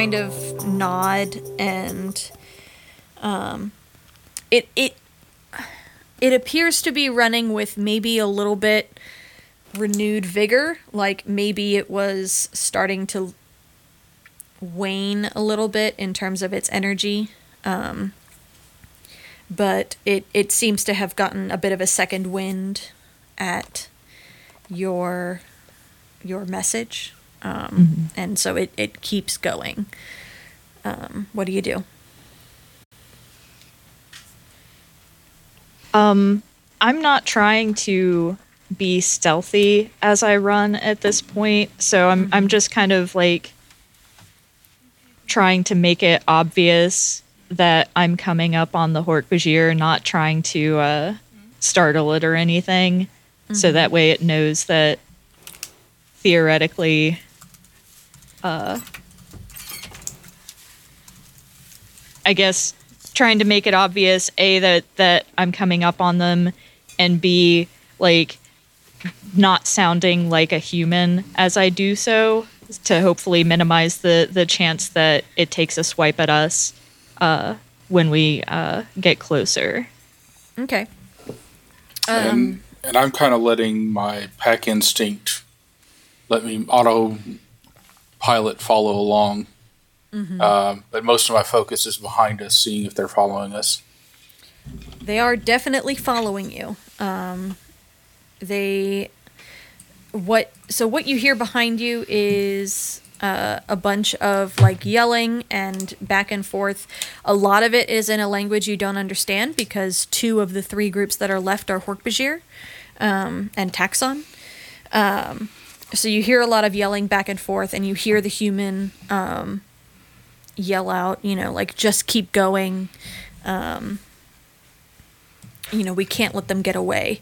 kind of nod and um, it it it appears to be running with maybe a little bit renewed vigor like maybe it was starting to wane a little bit in terms of its energy um, but it it seems to have gotten a bit of a second wind at your your message um, and so it, it keeps going. Um, what do you do? Um, I'm not trying to be stealthy as I run at this point, so I'm I'm just kind of like trying to make it obvious that I'm coming up on the Hork-Bajir, not trying to uh, startle it or anything, so that way it knows that theoretically, uh, I guess trying to make it obvious a that that I'm coming up on them, and b like not sounding like a human as I do so to hopefully minimize the the chance that it takes a swipe at us uh, when we uh, get closer. okay and, and I'm kind of letting my pack instinct let me auto pilot follow along. Um, but most of my focus is behind us, seeing if they're following us. They are definitely following you. Um, they what so what you hear behind you is uh, a bunch of like yelling and back and forth. A lot of it is in a language you don't understand because two of the three groups that are left are Hork-Bajir um, and Taxxon. Um, so you hear a lot of yelling back and forth, and you hear the human um, yell out, you know, like just keep going. Um, you know, we can't let them get away.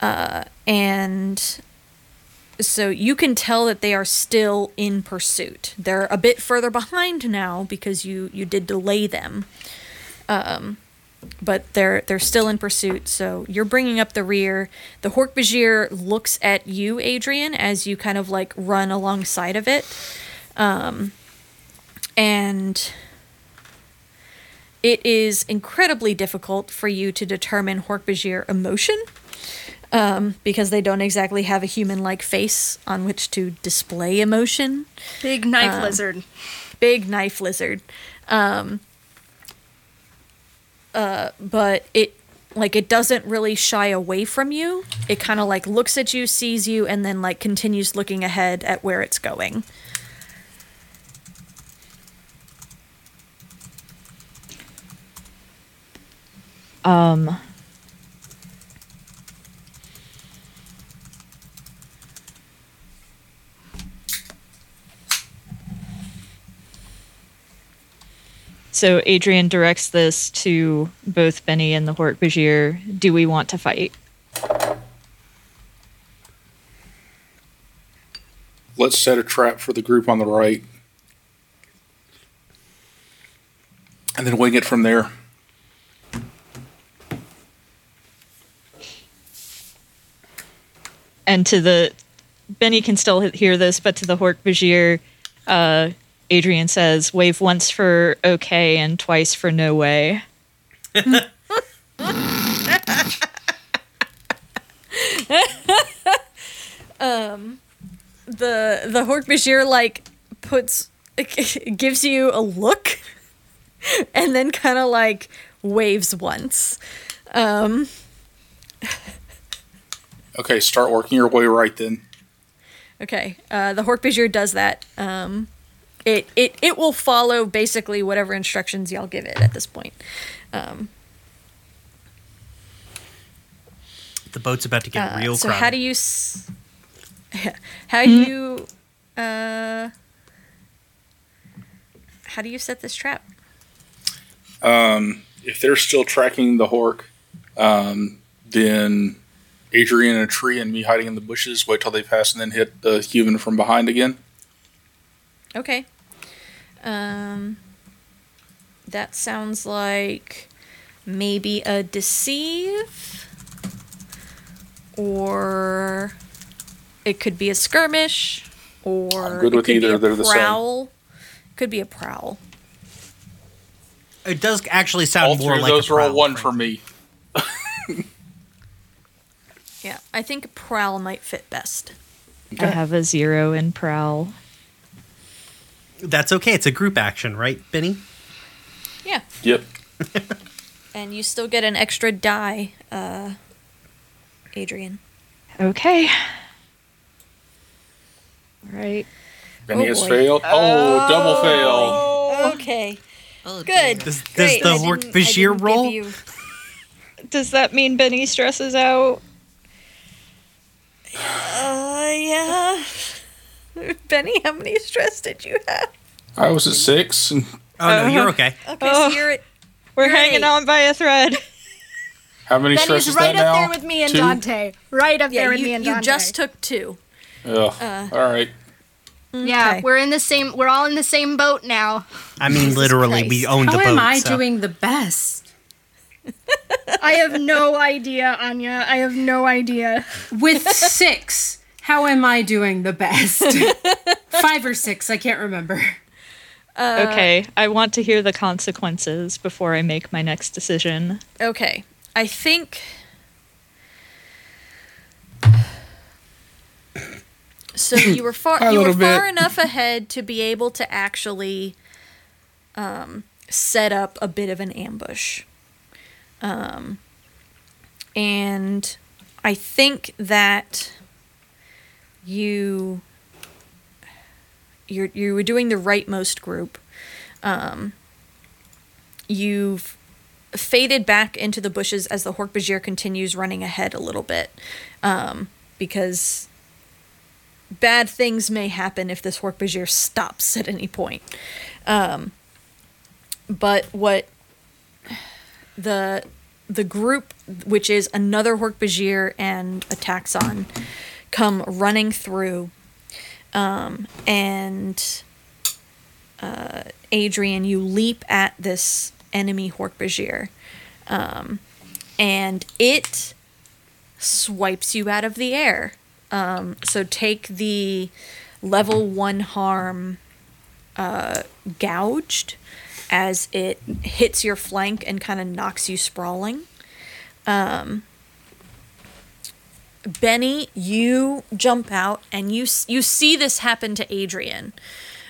Uh, and so you can tell that they are still in pursuit. They're a bit further behind now because you you did delay them. Um, but they're they're still in pursuit. So you're bringing up the rear. The Hork-Bajir looks at you, Adrian, as you kind of like run alongside of it, um, and it is incredibly difficult for you to determine Hork-Bajir emotion. Um, because they don't exactly have a human-like face on which to display emotion Big knife lizard. big knife lizard. Um, uh, but it like it doesn't really shy away from you. It kind of like looks at you, sees you, and then like continues looking ahead at where it's going. Um, so Adrian directs this to both Benny and the Hork-Bajir. Do we want to fight? Let's set a trap for the group on the right. And then wing it from there. and to the Benny can still hear this, but to the Hork-Bajir, uh, Adrian says, "Wave once for okay and twice for no way." The the Hork-Bajir like puts gives you a look, and then kind of like waves once. Um, Okay, start working your way right then. Okay, uh, the Hork-Bajir does that. Um, it, it it will follow basically whatever instructions y'all give it at this point. Um, The boat's about to get uh, real so crowded. how do you s- how do you uh, how do you set this trap? If they're still tracking the Hork, um, then Adrian in a tree and me hiding in the bushes, wait till they pass and then hit the human from behind again. Okay. Um, that sounds like maybe a deceive, or it could be a skirmish, or I'm good it with could be either. a They're the same. prowl. Could could be a prowl. It does actually sound All more like those a are all one for me. Yeah, I think prowl might fit best. I have a zero in prowl. That's okay. It's a group action, right, Benny? Yeah, Yep. and you still get an extra die, uh, Adrian. Okay. All right. Benny Oh, has boy. failed. Oh, double fail. Okay, Oh, good. Does, does the I Hork-Bajir roll? you- Does that mean Benny stresses out? Uh, yeah. Benny, how many stress did you have? I was at six. and Oh no, you're okay. Okay, Oh. so you're at We're Great. hanging on by a thread. How many stress Benny's is right that up now? there with me and Two? Dante. Right up yeah. there with You, me and Dante. you Dante. just took two. Ugh. Uh, all right. yeah, Okay. we're in the same. We're all in the same boat now. I mean, literally, we Christ. own the How boat. am I so- doing the best? I have no idea, Anya. I have no idea. With six, how am I doing the best? Five or six, I can't remember. okay. I want to hear the consequences before I make my next decision. Okay, I think. So you were far you were far bit. enough ahead to be able to actually um, set up a bit of an ambush. Um, and I think that you you're you were doing the rightmost group. Um, you've faded back into the bushes as the Hork-Bajir continues running ahead a little bit, um, because bad things may happen if this Hork-Bajir stops at any point. Um, but what the the group, which is another Hork-Bajir and a Taxxon, come running through, um, and uh, Adrian, you leap at this enemy Hork-Bajir, um, and it swipes you out of the air. Um, so take the level one harm uh, gouged as it hits your flank and kind of knocks you sprawling. Um, Benny, you jump out and you you see this happen to Adrian.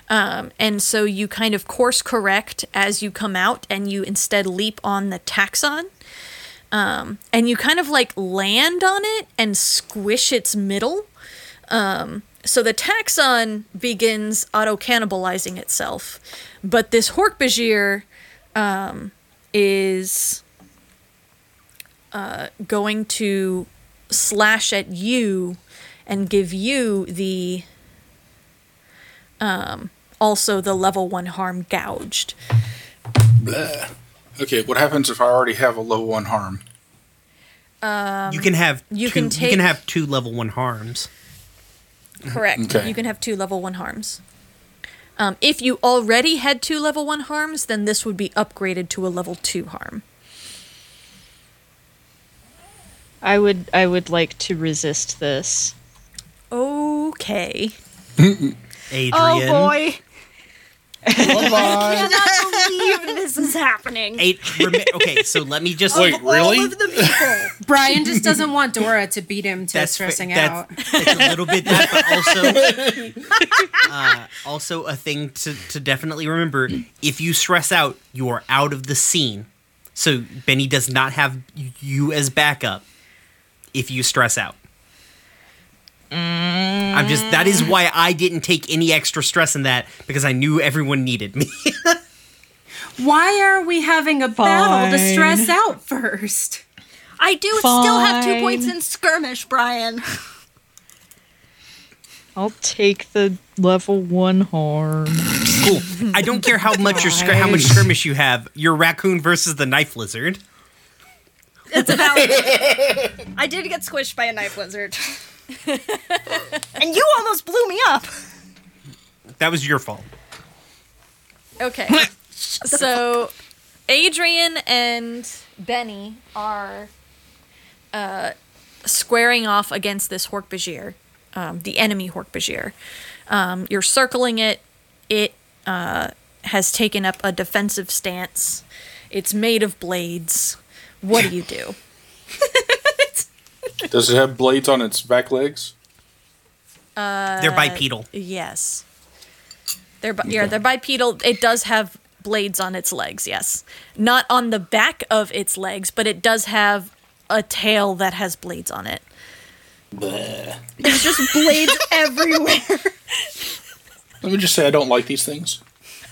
Um, and so you kind of course correct as you come out and you instead leap on the taxxon. Um, and you kind of like land on it and squish its middle. Um, so the taxxon begins auto cannibalizing itself. But this Hork-Bajir um, is uh, going to slash at you and give you the um, also the level one harm gouged. Blah. Okay, what happens if I already have a level one harm? you can have you two, can you can have two level one harms. Correct. Okay. You can have two level one harms. Um, if you already had two level one harms, then this would be upgraded to a level two harm. I would I would like to resist this. Okay. Adrian. Oh boy! Bye-bye. cannot believe this is happening. Eight, remi- okay, so let me just. Wait, really? All of the people. Brian just doesn't want Dora to beat him to That's fa- stressing that's- out. It's a little bit that, but also, uh, also a thing to, to definitely remember. If you stress out, you are out of the scene. So Benny does not have you as backup. If you stress out, I'm just. That is why I didn't take any extra stress in that because I knew everyone needed me. Why are we having a battle to stress out first? I do still have two points in skirmish, Brian. I'll take the level one harm. cool. I don't care how much your skir- how much skirmish you have. Your raccoon versus the knife lizard. It's a valid. I did get squished by a knife lizard, and you almost blew me up. That was your fault. Okay. so Adrian and Benny are uh, squaring off against this Hork-Bajir, um, the enemy Hork-Bajir. Um, you're circling it. It uh, has taken up a defensive stance. It's made of blades. What do you do? Does it have blades on its back legs? Uh, they're bipedal. Yes. They're bi- yeah, they're bipedal. It does have blades on its legs, yes. Not on the back of its legs, but it does have a tail that has blades on it. There's just blades everywhere. Let me just say I don't like these things.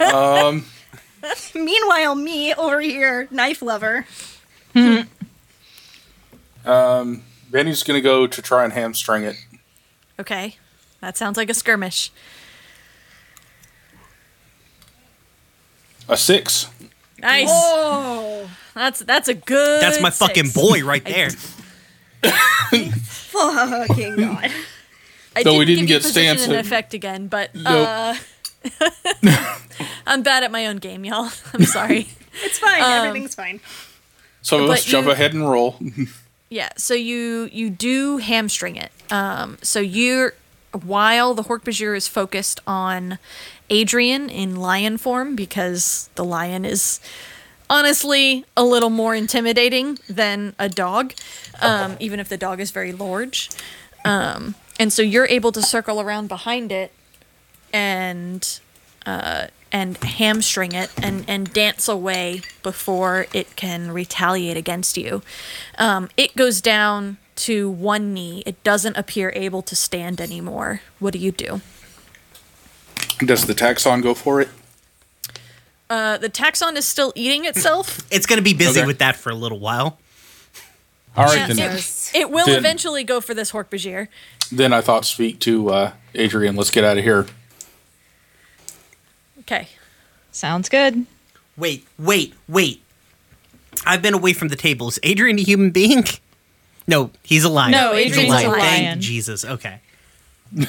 Um, Meanwhile, me over here, knife lover. Hmm. Um, Benny's gonna go to try and hamstring it. Okay. That sounds like a skirmish. A six. Nice. Oh, That's that's a good That's my fucking boy right there. fucking god. I Though we didn't didn't give you get position stance and of- effect again, but Nope. uh, I'm bad at my own game, y'all. I'm sorry. It's fine. Um, Everything's fine. Some of us jump you- ahead and roll. Yeah, so you you do hamstring it. Um, so you're while the Hork-Bajir is focused on Adrian in lion form because the lion is honestly a little more intimidating than a dog, um, even if the dog is very large. Um, and so you're able to circle around behind it and uh, and hamstring it and, and dance away before it can retaliate against you. Um, it goes down to one knee. It doesn't appear able to stand anymore. What do you do? Does the taxxon go for it? Uh, the taxxon is still eating itself. It's gonna be busy Okay. with that for a little while. All right, Yeah, then. it, it will Then- eventually go for this Hork-Bajir. Then I thought speak to uh, Adrian. Let's get out of here. Okay. Sounds good. Wait, wait, wait. I've been away from the table. Is Adrian a human being? No, he's a lion. No, he's Adrian's a Thank lion. Jesus. Okay.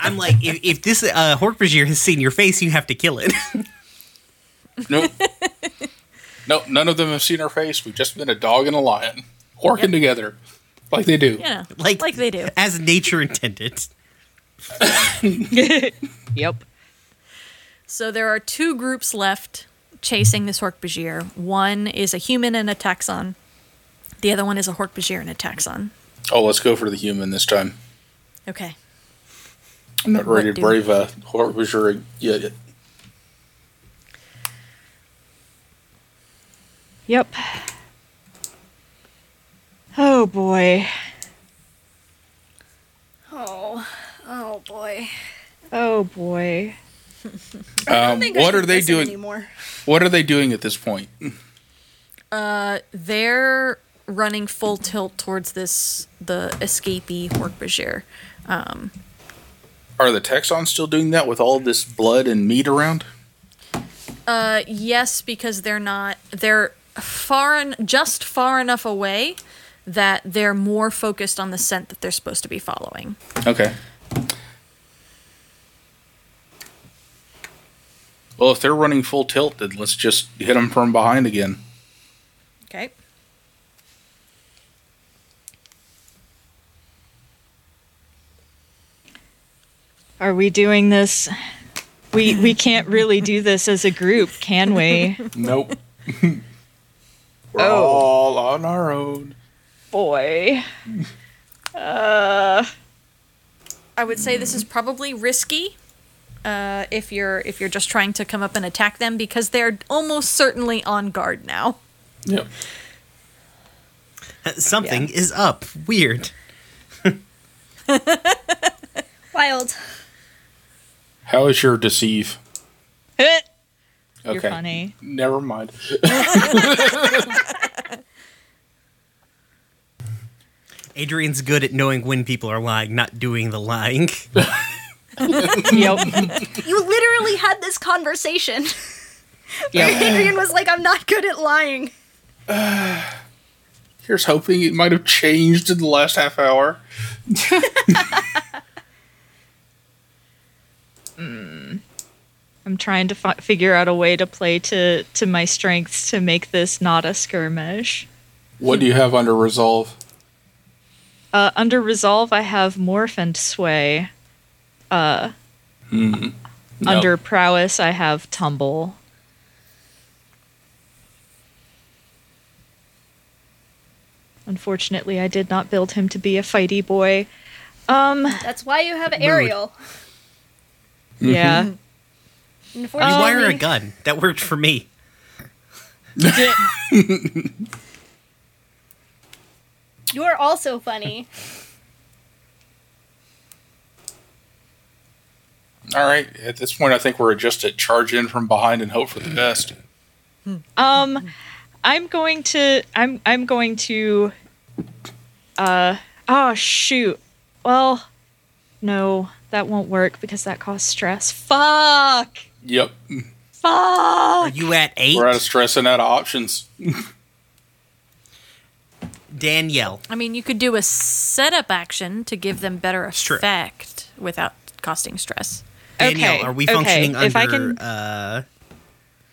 I'm like, if, if this uh, Hork-Bajir has seen your face, you have to kill it. Nope. nope. None of them have seen our face. We've just been a dog and a lion working together, like they do. Yeah, like, like they do. as nature intended. Yep. So there are two groups left chasing this Hork-Bajir. One is a human and a taxxon. The other one is a Hork-Bajir and a taxxon. Oh, let's go for the human this time. Okay. I'm not ready What to do- brave a Hork-Bajir yet. Yep. Oh boy. Oh, oh boy. Oh boy. Um, what are they doing? Anymore. What are they doing at this point? They're running full tilt towards this the escapee Hork-Bajir. Are the Taxxons still doing that with all this blood and meat around? Uh, yes, because they're not. They're far en- just far enough away that they're more focused on the scent that they're supposed to be following. Okay. Well, if they're running full tilt, then let's just hit them from behind again. Okay. Are we doing this? We we can't really do this as a group, can we? Nope. We're Oh. all on our own. Boy. Uh I would say this is probably risky. Uh, if you're if you're just trying to come up and attack them because they're almost certainly on guard now. Yep. Something is up. Weird. Wild. How is your deceive? You're funny. Never mind. Adrian's good at knowing when people are lying, not doing the lying. Yep. You literally had this conversation. Yep. Adrian was like, I'm not good at lying. Here's hoping it might have changed in the last half hour. I'm trying to fi- figure out a way to play to to my strengths to make this not a skirmish. What do you have under resolve? Uh, under resolve, I have morph and sway. Uh, No. Under prowess, I have tumble. Unfortunately, I did not build him to be a fighty boy. Um, That's why you have Ariel. yeah. You Unfortunately, wire a gun. That worked for me. you are also funny. All right. At this point, I think we're just at charge in from behind and hope for the best. Um, I'm going to. I'm. I'm going to. Uh. Oh shoot. Well, no, that won't work because that costs stress. Fuck. Yep. Are Fuck. you at eight? We're out of stress and out of options. Danielle. I mean, you could do a setup action to give them better effect without costing stress. Danielle, Okay, are we okay, functioning under if I can- uh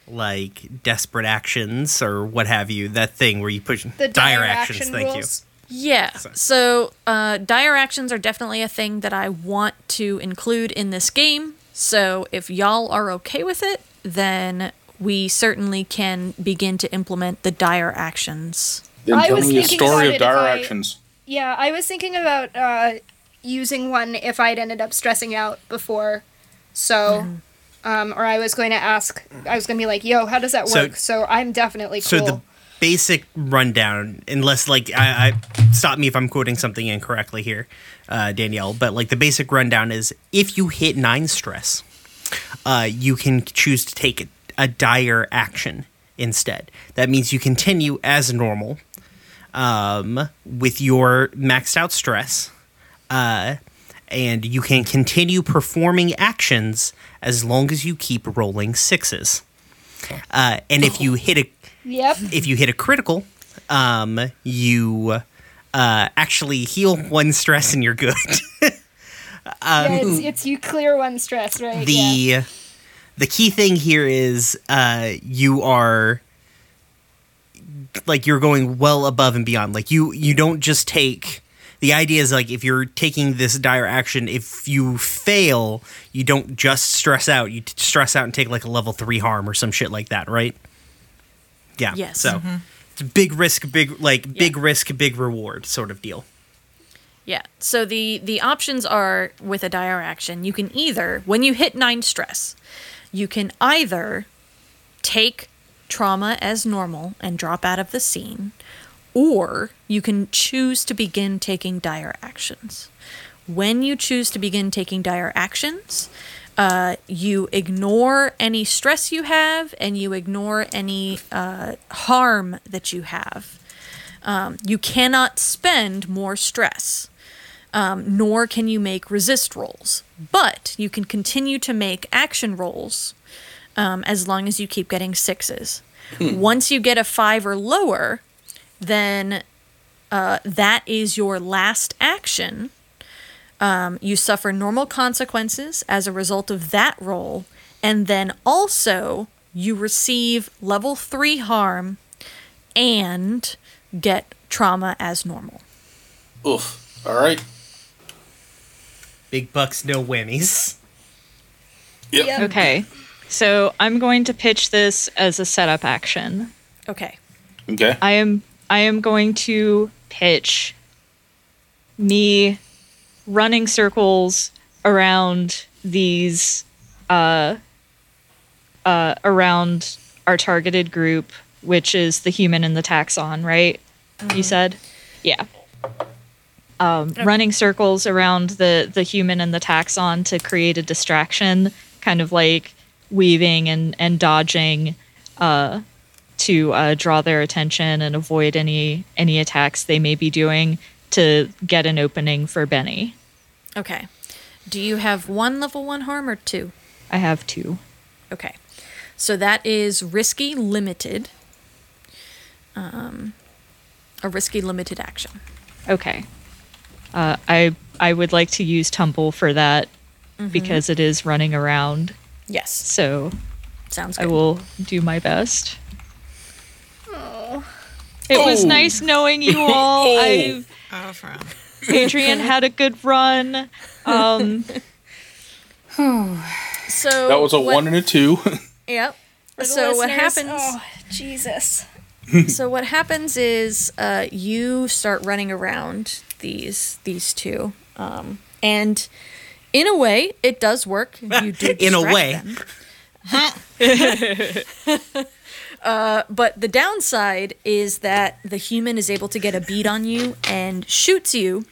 like desperate actions or what have you? That thing where you push The dire, dire actions, action thank rules. Yeah. So, uh, dire actions are definitely a thing that I want to include in this game. So, if y'all are okay with it, then we certainly can begin to implement the dire actions. Then I tell was me a thinking story about of dire I- actions. Yeah, I was thinking about uh, using one if I'd ended up stressing out before. So, um, or I was going to ask, I was going to be like, yo, how does that work? So, I'm definitely So the basic rundown, unless like I, I stop me if I'm quoting something incorrectly here, uh, Danielle, but like the basic rundown is if you hit nine stress, uh, you can choose to take a, a dire action instead. That means you continue as normal um, with your maxed out stress, uh, and you can continue performing actions as long as you keep rolling sixes. Uh, and if you hit a yep. if you hit a critical, um, you uh, actually heal one stress and you're good. yeah, it's, it's you clear one stress, right? the yeah. the key thing here is uh, you are like you're going well above and beyond. Like you you don't just take. The idea is like if you're taking this dire action, if you fail, you don't just stress out. You stress out and take like a level three harm or some shit like that, right? Yeah. Yes. So mm-hmm. it's big risk, big like big risk, big reward sort of deal. Yeah. So the the options are with a dire action. You can either when you hit 9 stress, you can either take trauma as normal and drop out of the scene or you can choose to begin taking dire actions. When you choose to begin taking dire actions, uh, you ignore any stress you have and you ignore any uh, harm that you have. Um, you cannot spend more stress, um, nor can you make resist rolls. But you can continue to make action rolls um, as long as you keep getting sixes. Once you get a five or lower, then uh, that is your last action. Um, you suffer normal consequences as a result of that roll, and then also you receive level three harm and get trauma as normal. Oof. All right. Big bucks, no whammies. Yep. Yep. Okay. So I'm going to pitch this as a setup action. Okay. Okay. I am I am going to pitch me running circles around these uh uh around our targeted group, which is the human and the taxxon, right? You said? Yeah. Um, running circles around the the human and the taxxon to create a distraction, kind of like weaving and and dodging uh to uh, draw their attention and avoid any any attacks they may be doing to get an opening for Benny. Okay. Do you have one level one harm or two? I have two. Okay. So that is risky limited. Um, a risky limited action. Okay. Uh, I I would like to use tumble for that because it is running around. Yes. So Sounds good. I will do my best. It was Oh. nice knowing you all. I Oh, from. Adrian had a good run. Um, So That was a what- one and a two. Yep. For So what happens? Oh, Jesus. so what happens is uh, you start running around these these two, um, and in a way, it does work. You do In a distract way. Them. uh, but the downside is that the human is able to get a beat on you and shoots you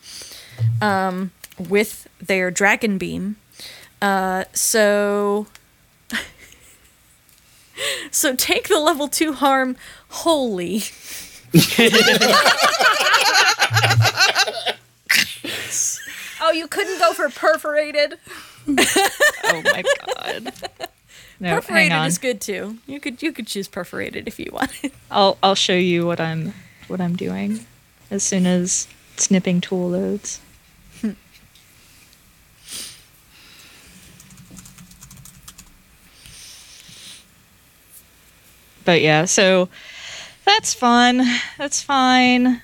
um, with their Dracon beam. Uh, so. So take the level two harm wholly. Oh, you couldn't go for perforated? Oh my god. No, perforated is good too. You could you could choose perforated if you wanted. I'll I'll show you what I'm what I'm doing as soon as snipping tool loads. but yeah, so that's fun. That's fine.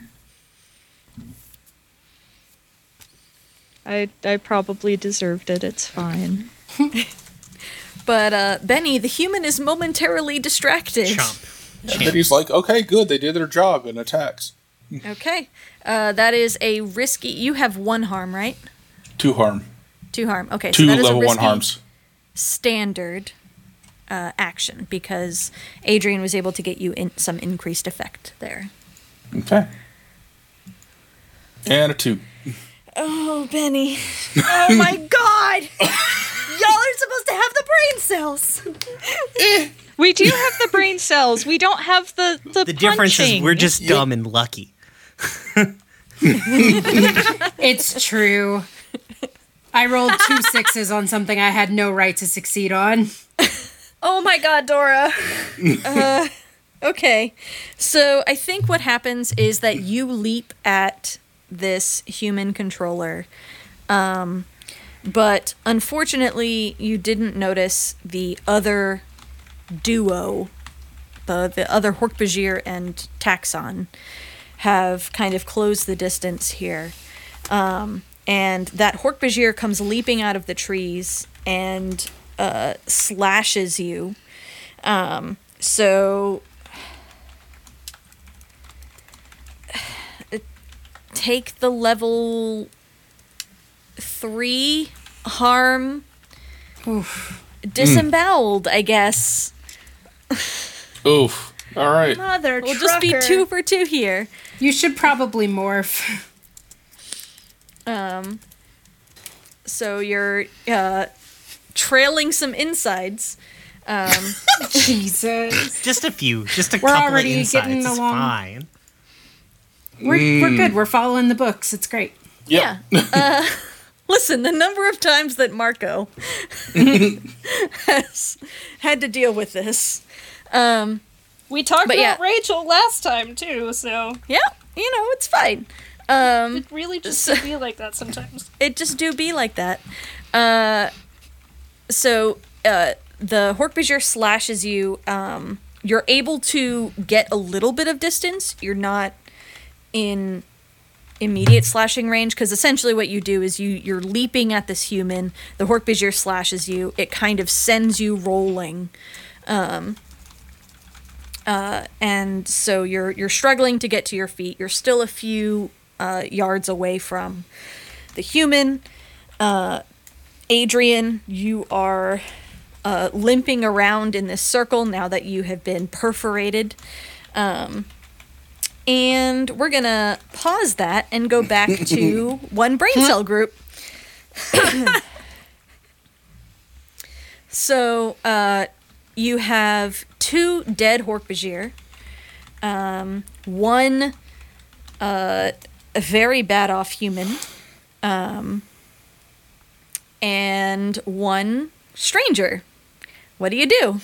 I I probably deserved it. It's fine. But uh, Benny, the human, is momentarily distracted. Chomp. And then he's like, okay, good, they did their job and attacks. Okay, uh, that is a risky. You have one harm, right? Two harm. Two harm. Okay, Two so that is a level one harms. standard uh, action because Adrian was able to get you in some increased effect there. Okay. And a two. Oh, Benny. Oh my god! Y'all are supposed to have the brain cells. We do have the brain cells. We don't have the the, The difference is we're just dumb and lucky. It's true. I rolled two sixes on something I had no right to succeed on. Oh my god, Dora. Okay, so I think what happens is that you leap at this human controller, um, but unfortunately, you didn't notice the other duo, the the other Hork-Bajir and Taxxon, have kind of closed the distance here, um, and that Hork-Bajir comes leaping out of the trees and uh, slashes you. Um, so take the level three harm Oof. disemboweled, I guess. Oof. All right. Mother We'll just be two for two here. You should probably morph. Um, so you're uh, trailing some insides. Um, Jesus. Just a few. Just a We're couple already of insides. getting It's along. fine. We're, we're good. We're following the books. It's great. yeah. Uh, listen, the number of times that Marco has had to deal with this. Um, We talked about yeah. Rachel last time too, so yeah, you know, it's fine. Um, it really just So- be like that sometimes. it just do be like that. Uh, so uh, the Hork-Bajir slashes you. Um, you're able to get a little bit of distance. You're not in immediate slashing range because essentially what you do is you you're leaping at this human. The Hork-Bajir slashes you. It kind of sends you rolling. Um, uh, and so you're you're struggling to get to your feet. You're still a few uh, yards away from the human. Uh, Adrian, you are uh, limping around in this circle now that you have been perforated. Um, and we're going to pause that and go back to one brain cell group. so uh, you have two dead Hork-Bajir, um, one uh, a very bad off human, um, and one stranger. What do you do?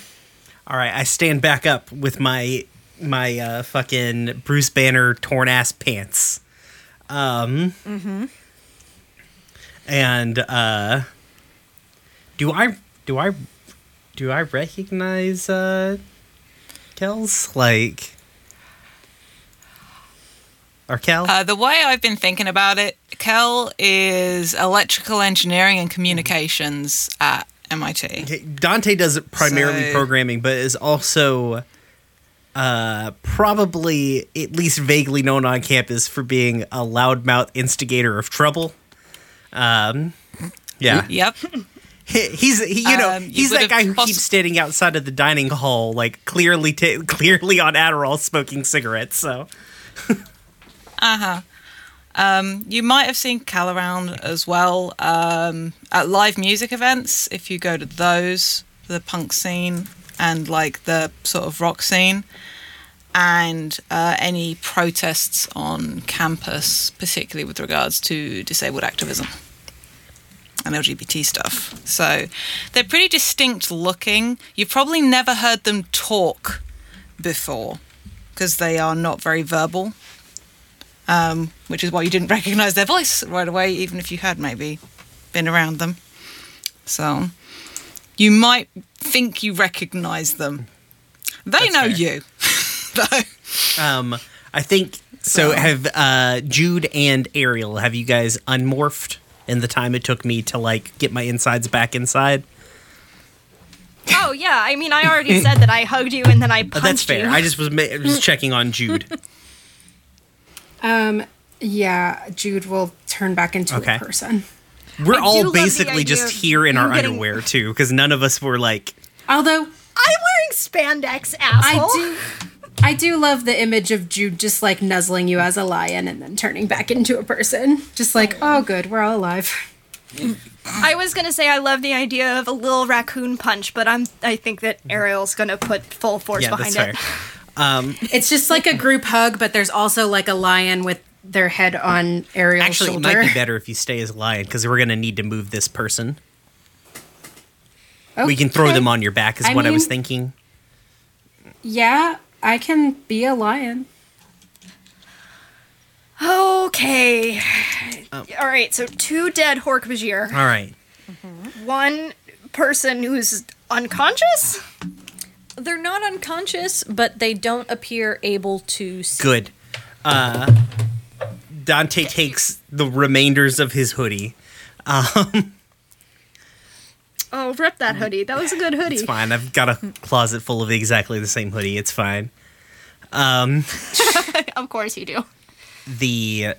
All right, I stand back up with my my uh, fucking Bruce Banner torn ass pants. Um. And uh, do I do I do I recognize uh, Kells like or Kel? Uh, the way I've been thinking about it, Kel is electrical engineering and communications at MIT. Dante does primarily So- programming, but is also uh, probably at least vaguely known on campus for being a loudmouth instigator of trouble. Um, yeah, Yep. He- he's he, you know Um, you he's that guy who poss- keeps standing outside of the dining hall, like clearly ta- clearly on Adderall, smoking cigarettes. So uh huh. Um, you might have seen Cal around as well um, at live music events. If you go to those, the punk scene and like the sort of rock scene, and uh, any protests on campus, particularly with regards to disabled activism and LGBT stuff. So they're pretty distinct looking. You've probably never heard them talk before because they are not very verbal um, which is why you didn't recognize their voice right away, even if you had maybe been around them. So you might think you recognize them. They That's know fair. you. though. um, I think so. Have uh, Jude and Ariel have you guys unmorphed in the time it took me to like get my insides back inside? Oh yeah, I mean, I already said that I hugged you and then I punched that's fair. you. I just was ma- was checking on Jude. Um, yeah, Jude will turn back into Okay. a person. We're all basically just here in our getting- underwear too, because none of us were like. Although I'm wearing spandex, asshole. I do, I do love the image of Jude just like nuzzling you as a lion and then turning back into a person. Just like, oh, good, we're all alive. I was gonna say I love the idea of a little raccoon punch, but I'm I think that Ariel's gonna put full force Yeah, that's behind fair. it. Um, It's just like a group hug, but there's also like a lion with their head on Ariel's actually, it shoulder. might be better if you stay as lion because we're gonna need to move this person. We can throw them on your back, is I what I was thinking. Yeah, I can be a lion. Okay. Oh. All right. So two dead Hork-Bajir, All right. one person who's unconscious. They're not unconscious, but they don't appear able to see. Good. Uh, Dante takes the remainders of his hoodie. Um, Oh, rip that hoodie. That was a good hoodie. it's fine. I've got a closet full of exactly the same hoodie. It's fine. Um, of course you do. the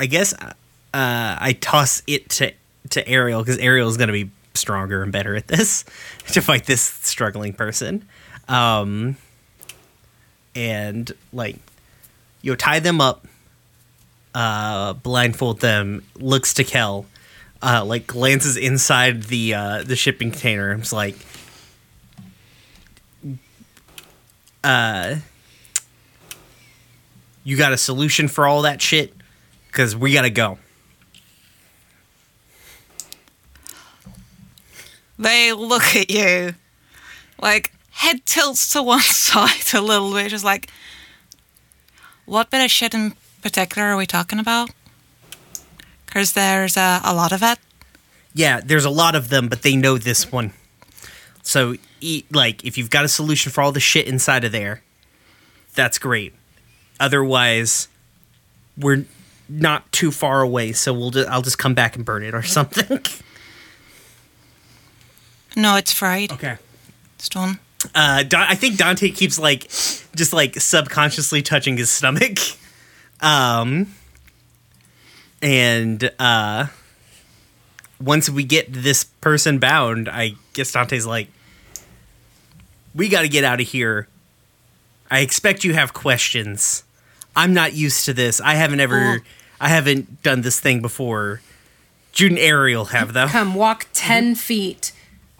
I guess uh, I toss it to to Ariel because Ariel is going to be stronger and better at this to fight this struggling person. Um, and like you tie them up, uh, blindfold them, looks to Kel, uh, like glances inside the uh, the shipping container. is like, uh, you got a solution for all that shit? Because we gotta go. They look at you, like head tilts to one side a little bit, just like, what of shit in particular are we talking about? Because there's uh, a lot of it. Yeah, there's a lot of them, but they know this one. So, like, if you've got a solution for all the shit inside of there, that's great. Otherwise, we're not too far away, so we'll just, I'll just come back and burn it or something. No, it's fried. okay. Stone. Uh, Don- I think Dante keeps like just like subconsciously touching his stomach. Um, and uh, once we get this person bound, I guess Dante's like, we got to get out of here. I expect you have questions. I'm not used to this. I haven't ever, I haven't done this thing before. Jude and Ariel have though. Come walk 10 feet.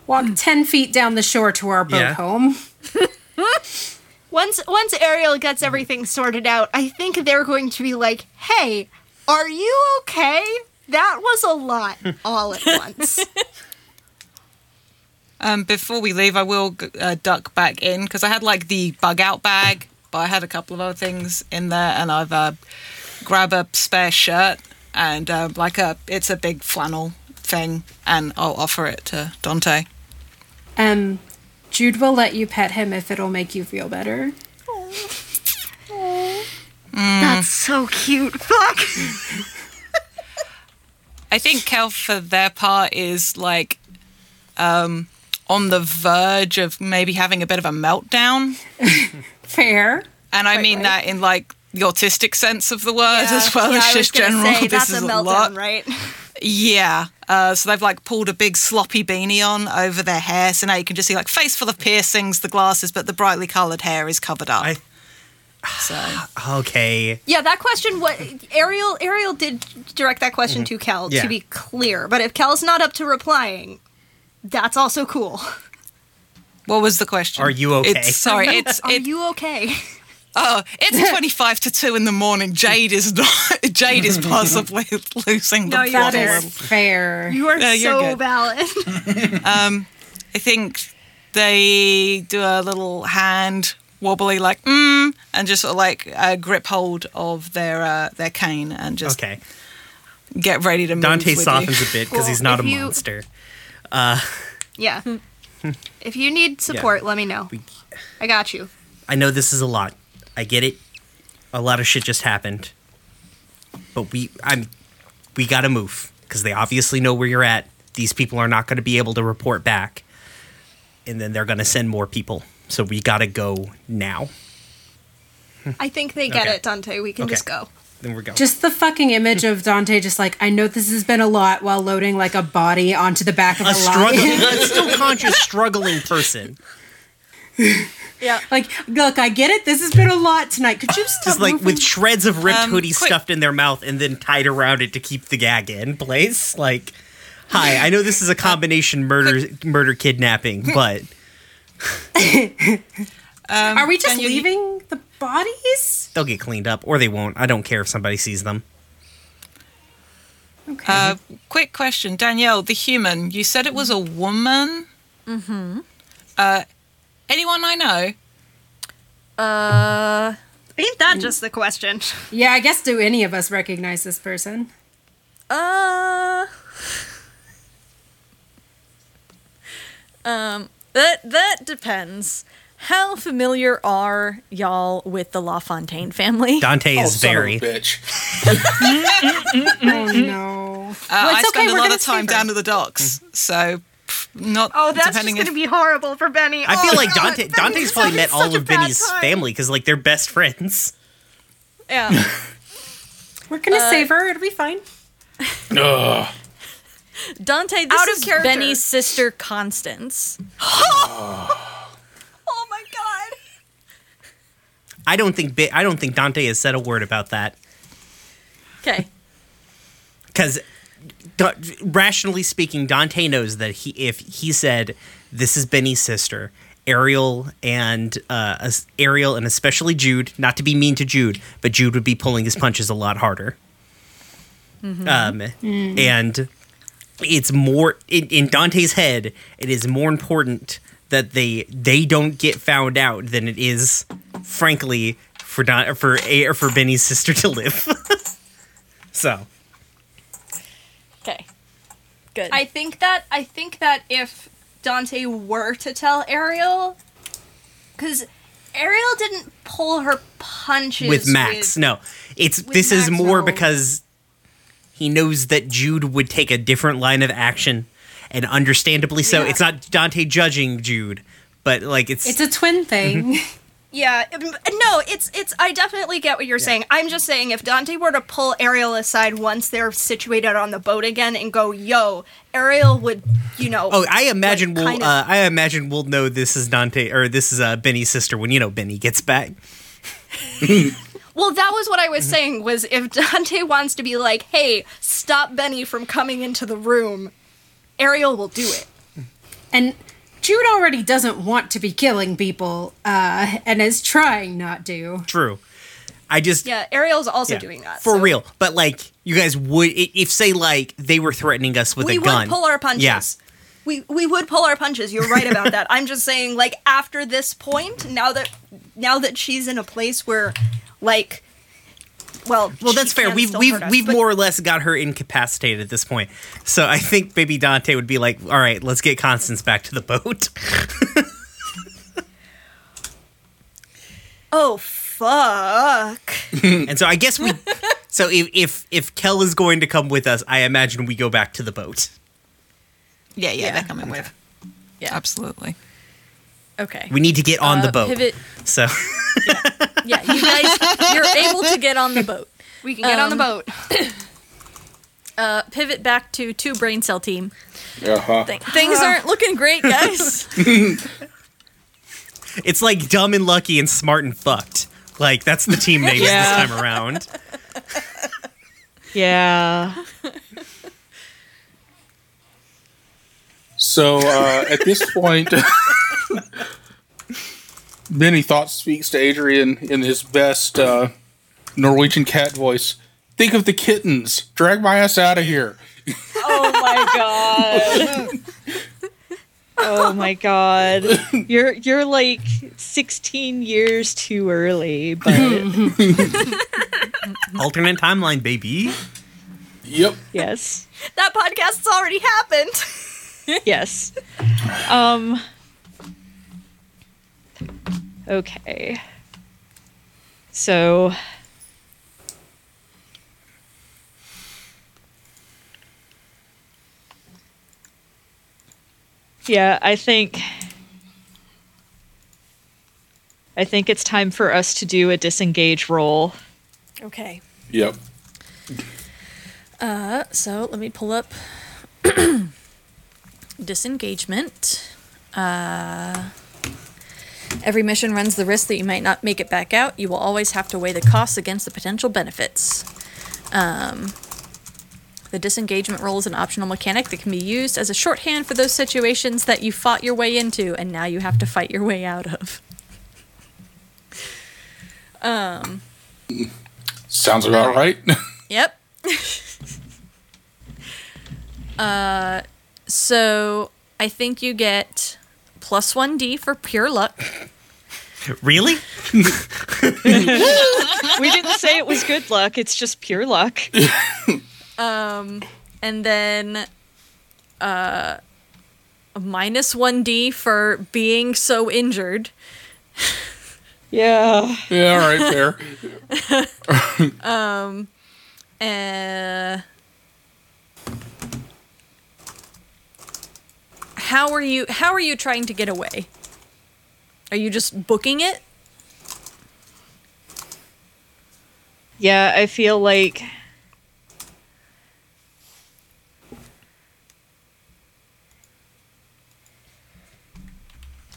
Walk 10 feet down the shore to our boat Yeah. home. Once once Ariel gets everything sorted out, I think they're going to be like, "Hey, are you okay? That was a lot all at once." Um, before we leave, I will uh, duck back in because I had like the bug out bag, but I had a couple of other things in there, and I've uh, grab a spare shirt and uh, like a it's a big flannel thing, and I'll offer it to Dante. Um, Jude will let you pet him if it'll make you feel better. That's so cute. Fuck. I think Kel for their part is like um, on the verge of maybe having a bit of a meltdown. Fair. And I mean that in like the autistic sense of the word as well as just general. this that's is a a meltdown, lot. right? Yeah. Uh, so they've like pulled a big sloppy beanie on over their hair. So now you can just see like face full of piercings, the glasses, but the brightly coloured hair is covered up. I- so Okay. Yeah, that question. What Ariel? Ariel did direct that question to Kel. Mm-hmm. Yeah. To be clear, but if Kel's not up to replying, that's also cool. what was the question? Are you okay? It's, sorry, it's Are it, you okay? Oh, it's twenty five to two in the morning. Jade is not. Jade is possibly losing the No, you're plot a fair. little. fair. You are No, you're so good. valid. I think they do a little hand wobbly, like mm, and just sort of like uh, grip hold of their uh, their cane and just Okay. get ready to move. Dante with softens you. a bit because Well, he's not a if you- monster. yeah. if you need support, let me know. I got you. I know this is a lot. I get it. A lot of shit just happened. But we I'm we got to move cuz they obviously know where you're at. These people are not going to be able to report back. And then they're going to send more people. So we got to go now. I think they get Okay. it, Dante. We can Okay. just go. Then we're going. Just the fucking image of Dante just like, I know this has been a lot while loading like a body onto the back of a, a struggling still conscious struggling person. Yeah. like, look, I get it. This has been a lot tonight. Could you stop Just like moving? with shreds of ripped Um, hoodie quick- stuffed in their mouth and then tied around it to keep the gag in place. Like, hi, I know this is a combination murder murder kidnapping, but Um, Are we just you- leaving the bodies? they'll get cleaned up or they won't. I don't care if somebody sees them. Okay. Uh, quick question, Danielle, the human. You said it was a woman. Mm-hmm. Uh, anyone I know? Uh, Ain't that just the question? yeah, I guess do any of us recognize this person? uh, um, that that depends. How familiar are y'all with the LaFontaine family? Dante Oh, is son of a very. bitch. Oh no. Uh, Well, I it's spend okay, a we're lot of time her. down to the docks, so pff, not. Oh, that's just depending gonna be horrible for Benny. I feel Oh, like God, Dante. Benny's Dante's probably met all of Benny's time. family because like they're best friends. Yeah. We're gonna uh, save her. It'll be fine. Ugh. Dante, this Out of is character. Benny's sister Constance. Oh my god. I don't think I don't think Dante has said a word about that Okay. because rationally speaking, Dante knows that he if he said this is Benny's sister. Ariel and uh, Ariel and especially Jude. Not to be mean to Jude, but Jude would be pulling his punches a lot harder. Um, and it's more in, in Dante's head. It is more important that they they don't get found out than it is, frankly, for Don, for A, or for Benny's sister to live. so Okay. Good. I think that I think that if Dante were to tell Ariel, because Ariel didn't pull her punches with Max, no, it's this is more no. because he knows that Jude would take a different line of action, and understandably so. Yeah. It's not Dante judging Jude, but like it's It's a twin thing. Yeah, um, no, it's it's. I definitely get what you're saying. I'm just saying, if Dante were to pull Ariel aside once they're situated on the boat again and go, "Yo," Ariel would, you know. Oh, I imagine like, we'll. kind of- uh, I imagine we'll know this is Dante or this is uh, Benny's sister when you know Benny gets back. Well, that was what I was saying. Was if Dante wants to be like, "Hey, stop Benny from coming into the room," Ariel will do it. and Jude already doesn't want to be killing people, uh, and is trying not to. True. I just Yeah, Ariel's also yeah, doing that for so- real. But like, you guys would if say like they were threatening us with we a gun. would pull our punches. Yeah. We we would pull our punches. You're right about that. I'm just saying, like after this point, now that now that she's in a place where, like, well, Well, that's fair. We've we've us, we've but- more or less got her incapacitated at this point. So I think Baby Dante would be like, "All right, let's get Constance back to the boat." Oh fuck! and so I guess we. So if if if Kel is going to come with us, I imagine we go back to the boat. yeah, yeah, they're coming with. Yeah. Absolutely. Okay. We need to get on Uh, the boat. Pivot. So Yeah, you guys, you're able to get on the boat. We can get on the Um, boat. Uh, pivot back to two brain cell team. Uh-huh. Th- things aren't looking great, guys. it's like dumb and lucky and smart and fucked. Like that's the team names Yeah. this time around. Yeah. So uh, at this point, Benny Thought speaks to Adrian in his best uh, Norwegian cat voice. Think of the kittens. Drag my ass out of here. Oh my god. Oh my god. You're you're like 16 years too early, but Alternate timeline, baby. Yep. yes. That podcast's already happened. Yes. Um Okay. So Yeah, I think I think it's time for us to do a disengage roll. okay. Yep. Uh, so let me pull up disengagement. Uh, every mission runs the risk that you might not make it back out. You will always have to weigh the costs against the potential benefits. Um, the disengagement roll is an optional mechanic that can be used as a shorthand for those situations that you fought your way into and now you have to fight your way out of. Um, Sounds about right. Yep. uh, so I think you get plus one D for pure luck. Really? We didn't say it was good luck, it's just pure luck. Um, and then uh, minus one D for being so injured. Yeah. yeah, all right, fair. Um, uh, how are you? How are you trying to get away? Are you just booking it? Yeah, I feel like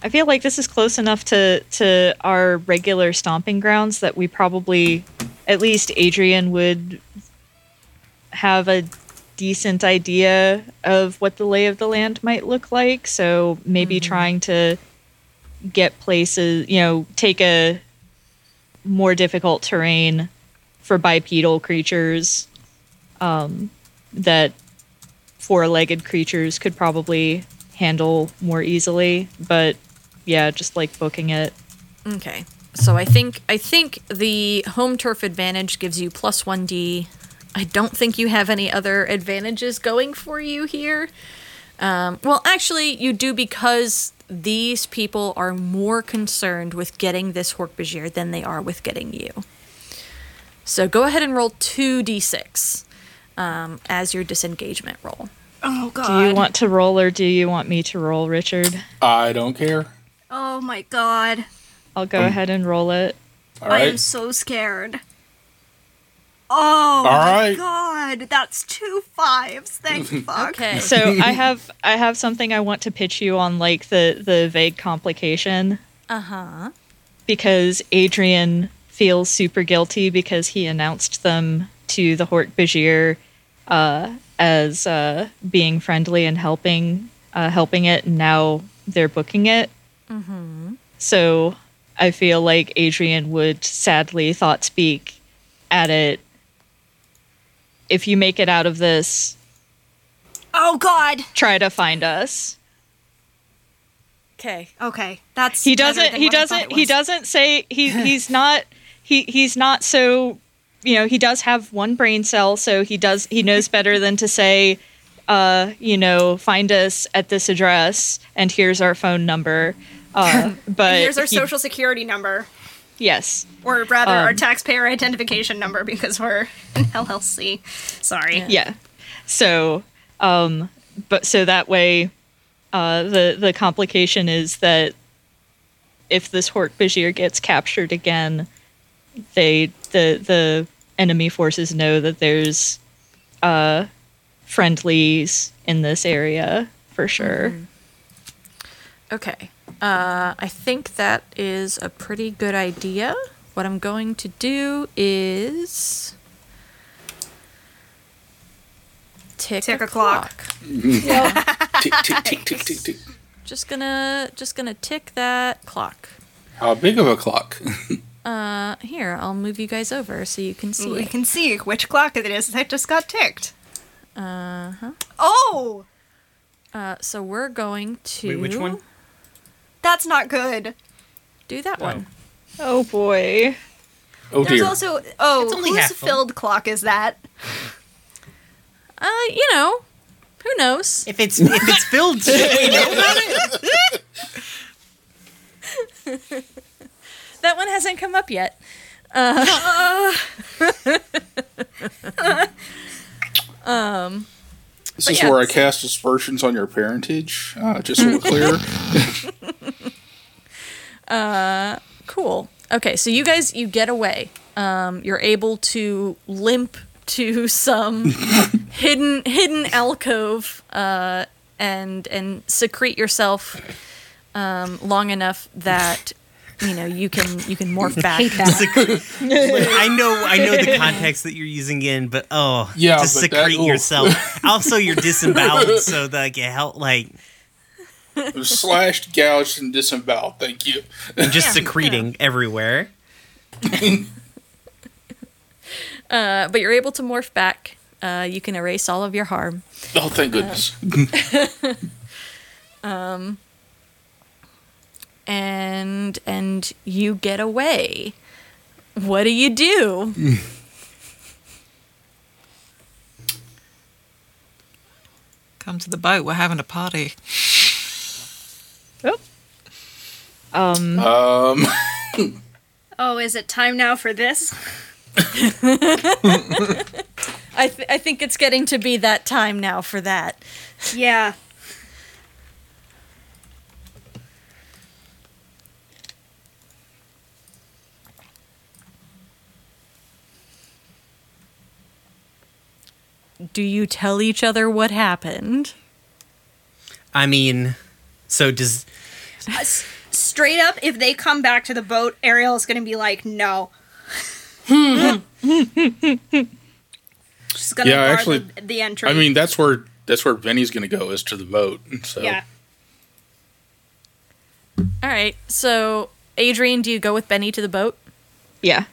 I feel like this is close enough to to our regular stomping grounds that we probably at least Adrian would have a decent idea of what the lay of the land might look like. So maybe hmm. trying to get places, you know, take a more difficult terrain for bipedal creatures um, that four-legged creatures could probably handle more easily but yeah just like booking it Okay. So I think I think the home turf advantage gives you plus 1d. I don't think you have any other advantages going for you here. Um, well, actually, you do because these people are more concerned with getting this Hork-Bajir than they are with getting you. So go ahead and roll 2d6 um, as your disengagement roll. Oh god. do you want to roll or do you want me to roll richard I don't care. Oh my god. i'll go ahead and roll it All I am so scared. Oh All my god, that's two fives. Thank fuck. Okay. so i have i have something i want to pitch you on like the the vague complication Uh huh. because Adrian feels super guilty because he announced them to the Hork-Bajir uh, as uh, being friendly and helping uh, helping it, and now they're booking it. Mm-hmm. So I feel like Adrian would sadly thought speak at it. If you make it out of this, Oh god. try to find us. Okay. Okay, that's he doesn't he what I thought doesn't he doesn't say he he's not he he's not so you know he does have one brain cell so he does he knows better than to say uh you know find us at this address and here's our phone number uh but Here's our he- social security number, yes or rather, our Um, taxpayer identification number, because we're an LLC. Sorry. yeah so um but so that way uh, the the complication is that if this Hork-Bajir gets captured again, they the the enemy forces know that there's uh, friendlies in this area for sure. Okay. Uh, I think that is a pretty good idea. What I'm going to do is tick, Tick a a clock. Tick, tick, tick, tick, tick, tick. Just gonna just gonna tick that clock. How big of a clock? Uh, here I'll move you guys over so you can see. We it. can see which clock it is that just got ticked. Uh huh. Oh, Uh, so we're going to Wait, which one? That's not good. do that oh. one. Oh boy. Oh There's dear. also oh, It's only whose half full. filled clock is that? Uh, you know, who knows? If it's if it's filled, we know about it. That one hasn't come up yet. Uh. Uh, um, This is yeah, where I cast aspersions on your parentage. Uh, just so we're clear. Cool. Okay, so you guys you get away. Um, you're able to limp to some hidden hidden alcove uh, and and secrete yourself um, long enough that you know you can you can morph back. Hate that. I know, I know the context that you're using in, but oh, Yeah, to but that- secrete yourself. also, you're disemboweled, so that you help, like, Slashed, gouged, and disemboweled. Thank you. and just Yeah, secreting everywhere. Uh, but you're able to morph back. Uh, you can erase all of your harm. Oh, thank goodness. And and you get away. What do you do? Come to the boat. We're having a party. Oh. Um, um, Oh, is it time now for this? I th- I think it's getting to be that time now for that. Yeah. Do you tell each other what happened? I mean, so does uh, S- Straight up, if they come back to the boat, Ariel is going to be like, no. She's going to Yeah, guard actually, the, the entry. I mean, that's where that's where Benny's going to go is to the boat. So yeah. All right. So, Adrian, do you go with Benny to the boat? yeah.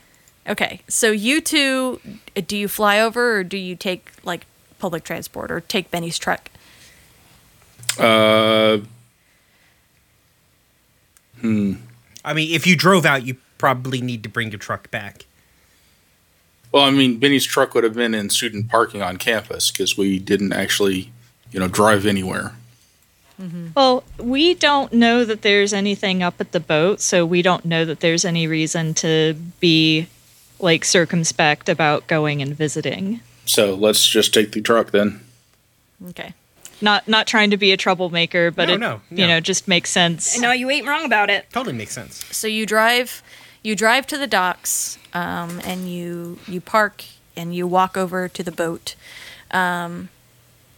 Okay. So you two, do you fly over or do you take like public transport or take Benny's truck? Uh, hmm. I mean, if you drove out, you probably need to bring your truck back. well, I mean, Benny's truck would have been in student parking on campus because we didn't actually, you know, drive anywhere. Well, we don't know that there's anything up at the boat, so we don't know that there's any reason to be like circumspect about going and visiting. So let's just take the truck then. Okay. Not not trying to be a troublemaker, but No, it no, you know just makes sense. No, you ain't wrong about it. Totally makes sense. So you drive, you drive to the docks, um, and you you park and you walk over to the boat, um,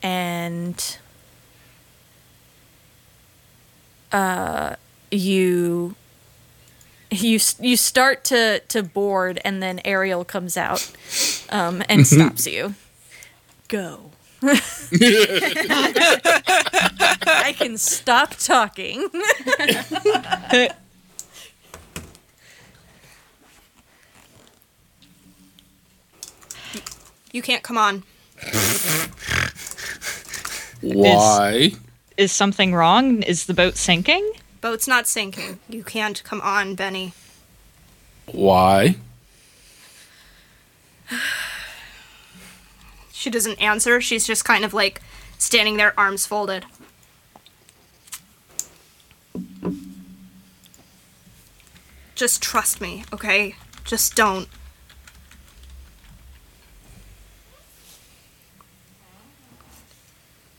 and uh, you you you start to to board, and then Ariel comes out um, and stops you. Go. I can stop talking. You can't come on. Why? Is something wrong? Is the boat sinking? Boat's not sinking. You can't come on, Benny. Why? She doesn't answer. She's just kind of like standing there, arms folded. Just trust me, okay? Just don't.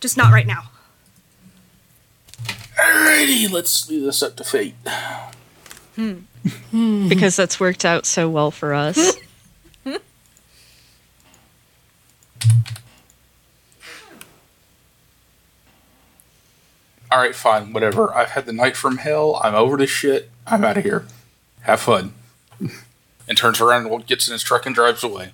Just not right now. Alrighty, let's leave this up to fate. Hmm. Hmm. because that's worked out so well for us. Hmm. All right, fine, whatever. I've had the night from hell. I'm over this shit. I'm out of here. Have fun. And turns around and gets in his truck and drives away.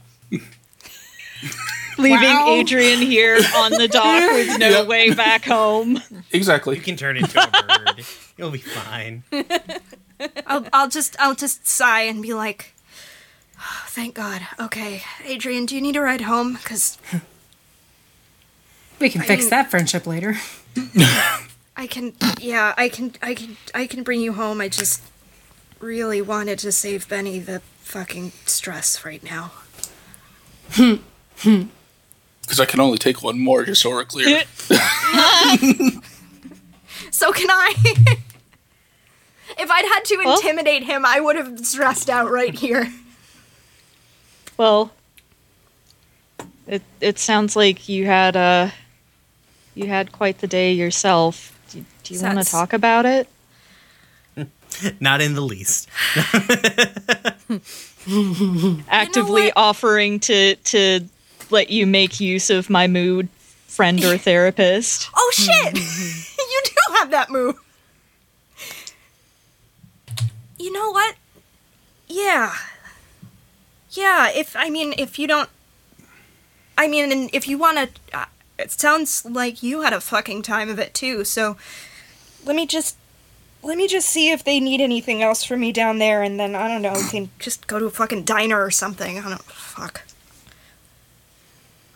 Leaving Wow. Adrian here on the dock with no Yep. way back home. Exactly. You can turn into a bird. You'll be fine. I'll, I'll just I'll just sigh and be like, "Oh, "Thank God." Okay, Adrian, do you need a ride home? Because We can fix mean- that friendship later. I can. Yeah, I can. I can. I can bring you home. I just really wanted to save Benny the fucking stress right now. Because I can only take one more, just so we're clear. So can I? if I'd had to Well- intimidate him, I would have stressed out right here. Well, it it sounds like you had uh you had quite the day yourself. Do, do you want to talk about it? Not in the least. Actively what? offering to to let you make use of my mood, friend or therapist. Oh shit! you do have that move. You know what? Yeah. Yeah, if I mean if you don't I mean if you want to uh, it sounds like you had a fucking time of it too. So let me just let me just see if they need anything else from me down there and then I don't know, we can just go to a fucking diner or something. I don't fuck.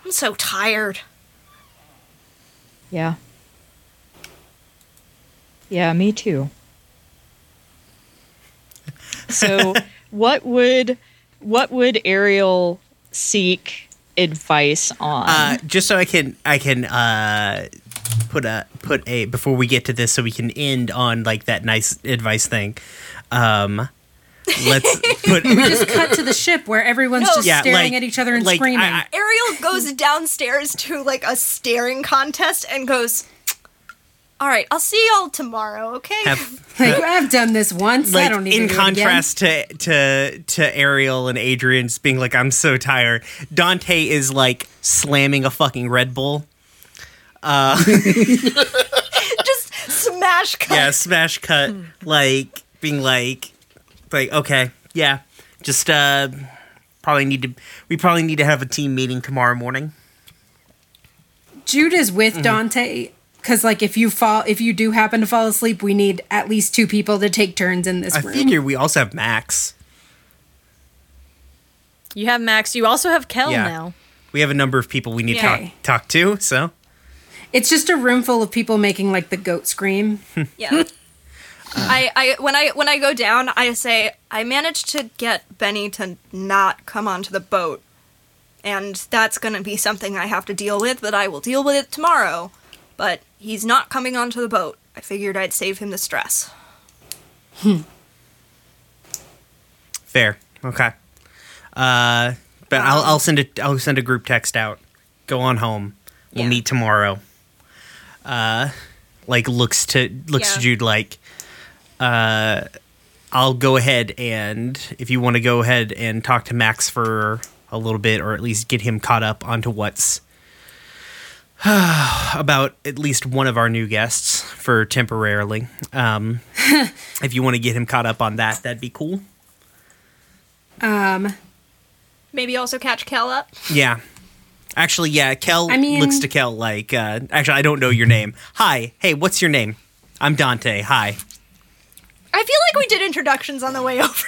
I'm so tired. Yeah. Yeah, me too. So, what would what would Ariel seek advice on? Uh, just so I can I can uh, put a put a before we get to this, so we can end on like that nice advice thing. Um, let's put Just cut to the ship where everyone's No. just Yeah, staring like- at each other and like, screaming. I- I- Ariel goes downstairs to like a staring contest and goes, "All right, I'll see y'all tomorrow, okay?" have like I've done this once. I don't need in to do it again. contrast to to to Ariel and Adrian's being like I'm so tired. Dante is like slamming a fucking Red Bull. Uh, just smash cut. Yeah, smash cut like being like like okay, yeah. Just uh probably need to we probably need to have a team meeting tomorrow morning. Jude is with Mm-hmm. Dante because, like, if you fall, if you do happen to fall asleep, we need at least two people to take turns in this I room. figure we also have Max. You have Max. You also have Kel Yeah. now. We have a number of people we need to talk, talk to, so It's just a room full of people making like the goat scream. Yeah. I, I when I when I go down, I say I managed to get Benny to not come onto the boat, and that's gonna be something I have to deal with. But I will deal with it tomorrow. But he's not coming onto the boat. I figured I'd save him the stress. fair. Okay. Uh but I'll I'll send a I'll send a group text out. Go on home. We'll Yeah. meet tomorrow. Uh like looks to looks to Yeah. Jude like uh I'll go ahead and if you want to go ahead and talk to Max for a little bit or at least get him caught up onto what's about at least one of our new guests for temporarily. Um if you want to get him caught up on that, that'd be cool. Um, Maybe also catch Kel up. Yeah. Actually, yeah, Kel I mean- looks to Kel like, uh, actually, I don't know your name. Hi. Hey, what's your name? I'm Dante. Hi. I feel like we did introductions on the way over.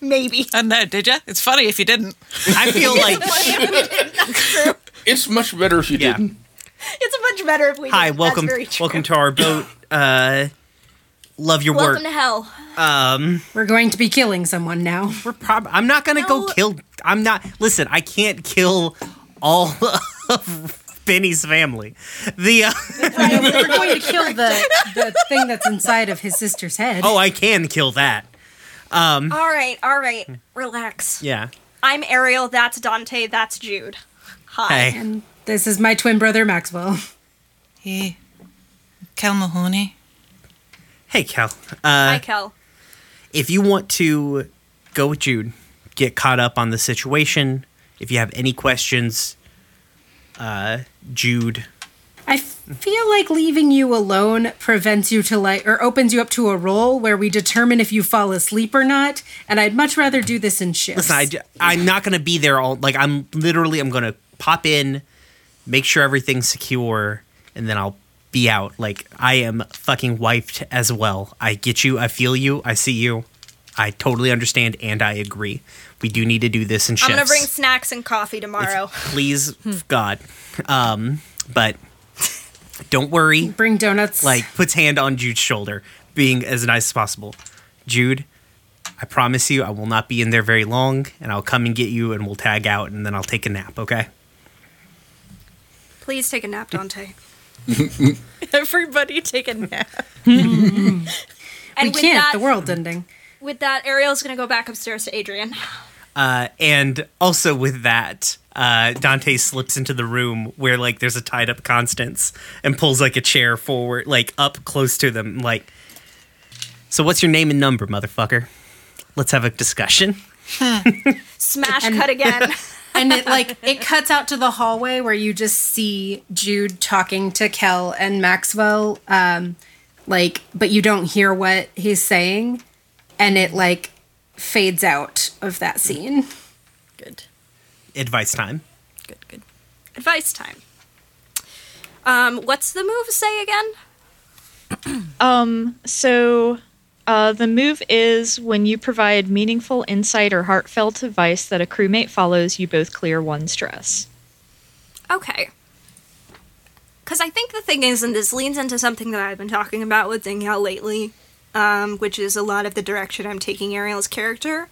Maybe. I don't know, did you? It's funny if you didn't. I feel like, It's much better if you Yeah. didn't. It's much better if we. hi, did. welcome, That's very true. welcome to our boat. Uh, love your Welcome work. to hell. Um, we're going to be killing someone now. we're prob- I'm not gonna go No. kill. I'm not. Listen, I can't kill all of Benny's family. The uh, we're going to kill the the thing that's inside of his sister's head. oh, I can kill that. All right, all right. Relax. Yeah. I'm Ariel. That's Dante. That's Jude. Hi. Hey. And this is my twin brother Maxwell. Hey, Kel Mahoney. Hey, Cal. Hi, Uh, Kel. if you want to go with Jude, get caught up on the situation. If you have any questions, uh, Jude. I feel like leaving you alone prevents you to like or opens you up to a role where we determine if you fall asleep or not, and I'd much rather do this in shifts. Listen, I, am not gonna be there all. Like, I'm literally, I'm gonna pop in, make sure everything's secure, and then I'll be out. Like, I am fucking wiped as well. I get you. I feel you. I see you. I totally understand, and I agree. We do need to do this in I'm gonna bring snacks and coffee tomorrow. please god um but don't worry Bring donuts. like puts hand on jude's shoulder being as nice as possible jude i promise you i will not be in there very long and i'll come and get you and we'll tag out and then i'll take a nap okay Please take a nap, Dante. Everybody take a nap. And we with can't. that, the world's ending. with that, Ariel's gonna go back upstairs to Adrian. Uh and also with that uh dante slips into the room where like there's a tied up constance and pulls like a chair forward like up close to them like so what's your name and number motherfucker? Let's have a discussion. Smash cut again. and it like it cuts out to the hallway where you just see Jude talking to Kel and Maxwell um like but you don't hear what he's saying. And it like fades out of that scene. Good. advice time Good, good. Advice time. Um, what's the move say again? Um, so uh, the move is when you provide meaningful insight or heartfelt advice that a crewmate follows, you both clear one stress. Okay. Because I think the thing is, and this leans into something that I've been talking about with Danielle lately, um, which is a lot of the direction I'm taking Ariel's character,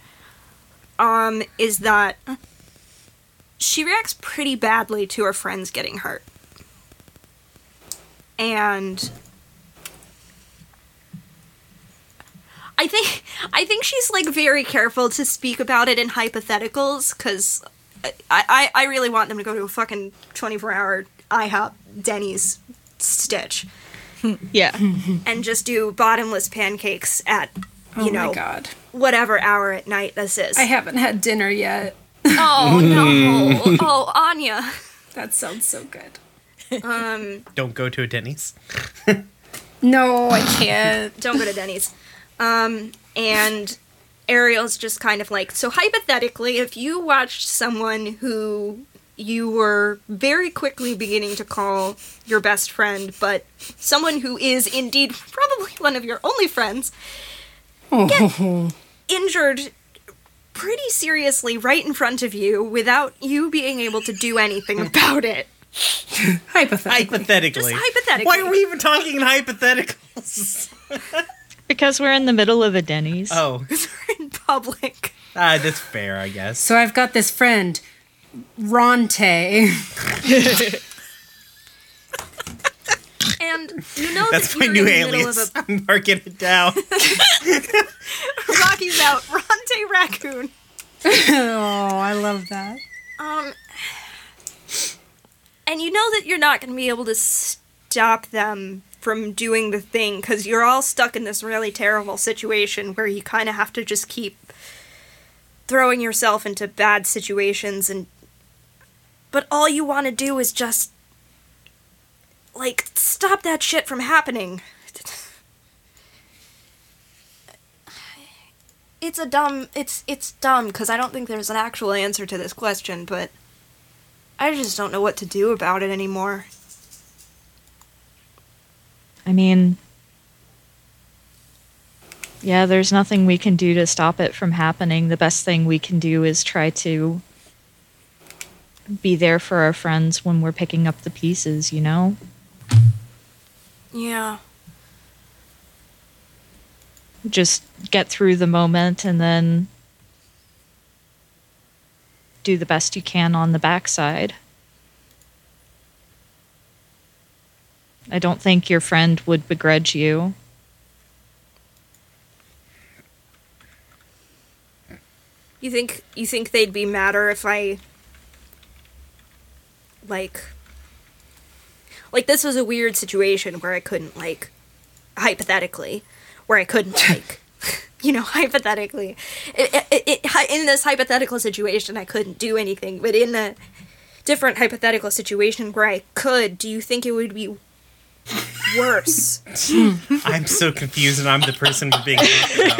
um, is that she reacts pretty badly to her friends getting hurt. And I think I think she's like very careful to speak about it in hypotheticals because I, I I really want them to go to a fucking twenty four hour IHOP Denny's stitch Yeah. and just do bottomless pancakes at you oh know my god. whatever hour at night this is. I haven't had dinner yet. oh no! Oh Anya. That sounds so good. don't go to a denny's No, I can't. don't go to Denny's. Um, and Ariel's just kind of like, so hypothetically, if you watched someone who you were very quickly beginning to call your best friend, but someone who is indeed probably one of your only friends, get injured pretty seriously right in front of you without you being able to do anything about it. Hypothetically. hypothetically. Just hypothetically. Why are we even talking in hypotheticals? Because we're in the middle of a Denny's. Oh, we're in public. ah, that's fair, I guess. So I've got this friend, Ronte. And you know That's that my you're new in the middle alias. of a I'm marking it down. Rocky's out. Ronte Raccoon. oh, I love that. Um, and you know that you're not going to be able to stop them from doing the thing because you're all stuck in this really terrible situation where you kind of have to just keep throwing yourself into bad situations and but all you want to do is just like stop that shit from happening it's a dumb it's it's dumb because i don't think there's an actual answer to this question but i just don't know what to do about it anymore I mean, yeah, there's nothing we can do to stop it from happening. The best thing we can do is try to be there for our friends when we're picking up the pieces, you know? yeah Just get through the moment and then do the best you can on the backside. I don't think your friend would begrudge you. you think you think they'd be madder if i like like this was a weird situation where i couldn't like hypothetically where I couldn't like you know, hypothetically, it, it, it, in this hypothetical situation, I couldn't do anything. But in a different hypothetical situation where I could, do you think it would be worse? I'm so confused, and I'm the person we're being about.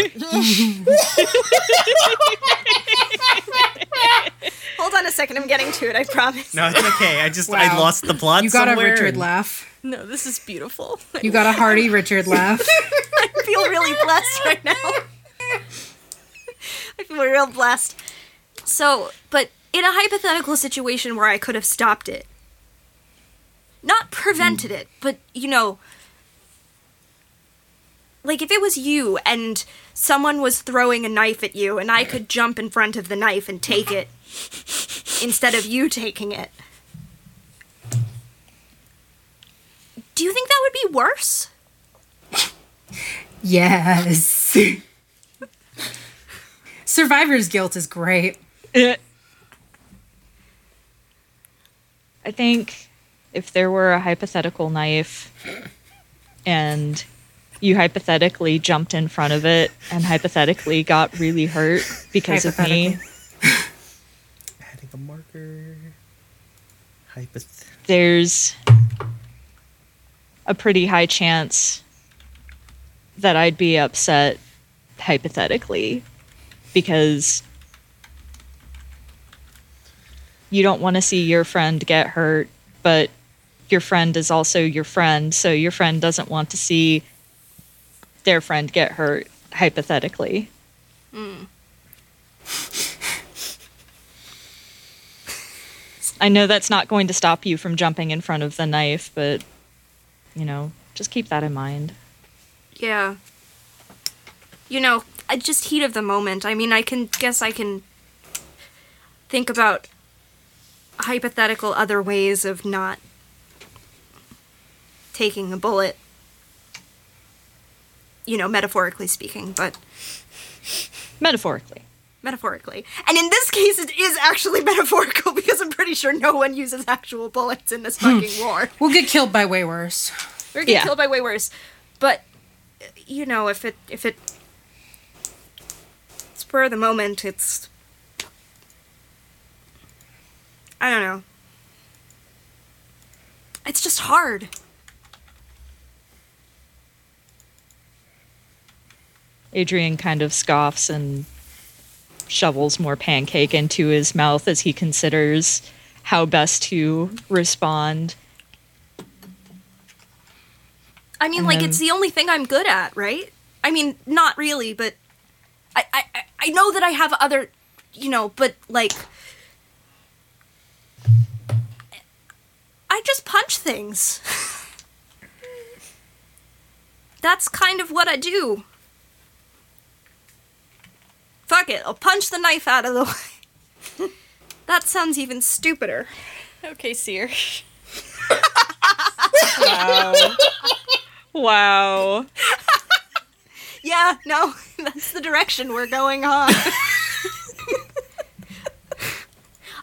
Hold on a second, I'm getting to it. I promise. No, it's okay. I just I lost the plot. You got a somewhere Richard and- laugh. No, this is beautiful. You got a hearty Richard laugh. I feel really blessed right now. I feel real blessed. So, but in a hypothetical situation where I could have stopped it, not prevented it, but you know, like if it was you and someone was throwing a knife at you and I could jump in front of the knife and take it instead of you taking it. Do you think that would be worse? Yes. Survivor's guilt is great. I think if there were a hypothetical knife and you hypothetically jumped in front of it and hypothetically got really hurt because of me, Adding a marker. Hypoth- there's a pretty high chance that I'd be upset hypothetically because you don't want to see your friend get hurt, but your friend is also your friend, so your friend doesn't want to see their friend get hurt hypothetically. Hmm. I know that's not going to stop you from jumping in front of the knife, but you know, just keep that in mind. Yeah. You know, I just heat of the moment. I mean, I can guess I can think about hypothetical other ways of not taking a bullet. You know, metaphorically speaking, but Metaphorically. Metaphorically. And in this case, it is actually metaphorical because I'm pretty sure no one uses actual bullets in this hmm. fucking war. We'll get killed by way worse. We're getting Yeah. killed by way worse. But you know, if it if it spur of the moment, it's I don't know. It's just hard. Adrian kind of scoffs and shovels more pancake into his mouth as he considers how best to respond. I mean, And like then- it's the only thing I'm good at, right? I mean, not really, but I I I- I know that I have other, you know, but like I just punch things. That's kind of what I do. Fuck it, I'll punch the knife out of the way. that sounds even stupider. Okay, Seer. Wow. wow. Yeah, no, that's the direction we're going on.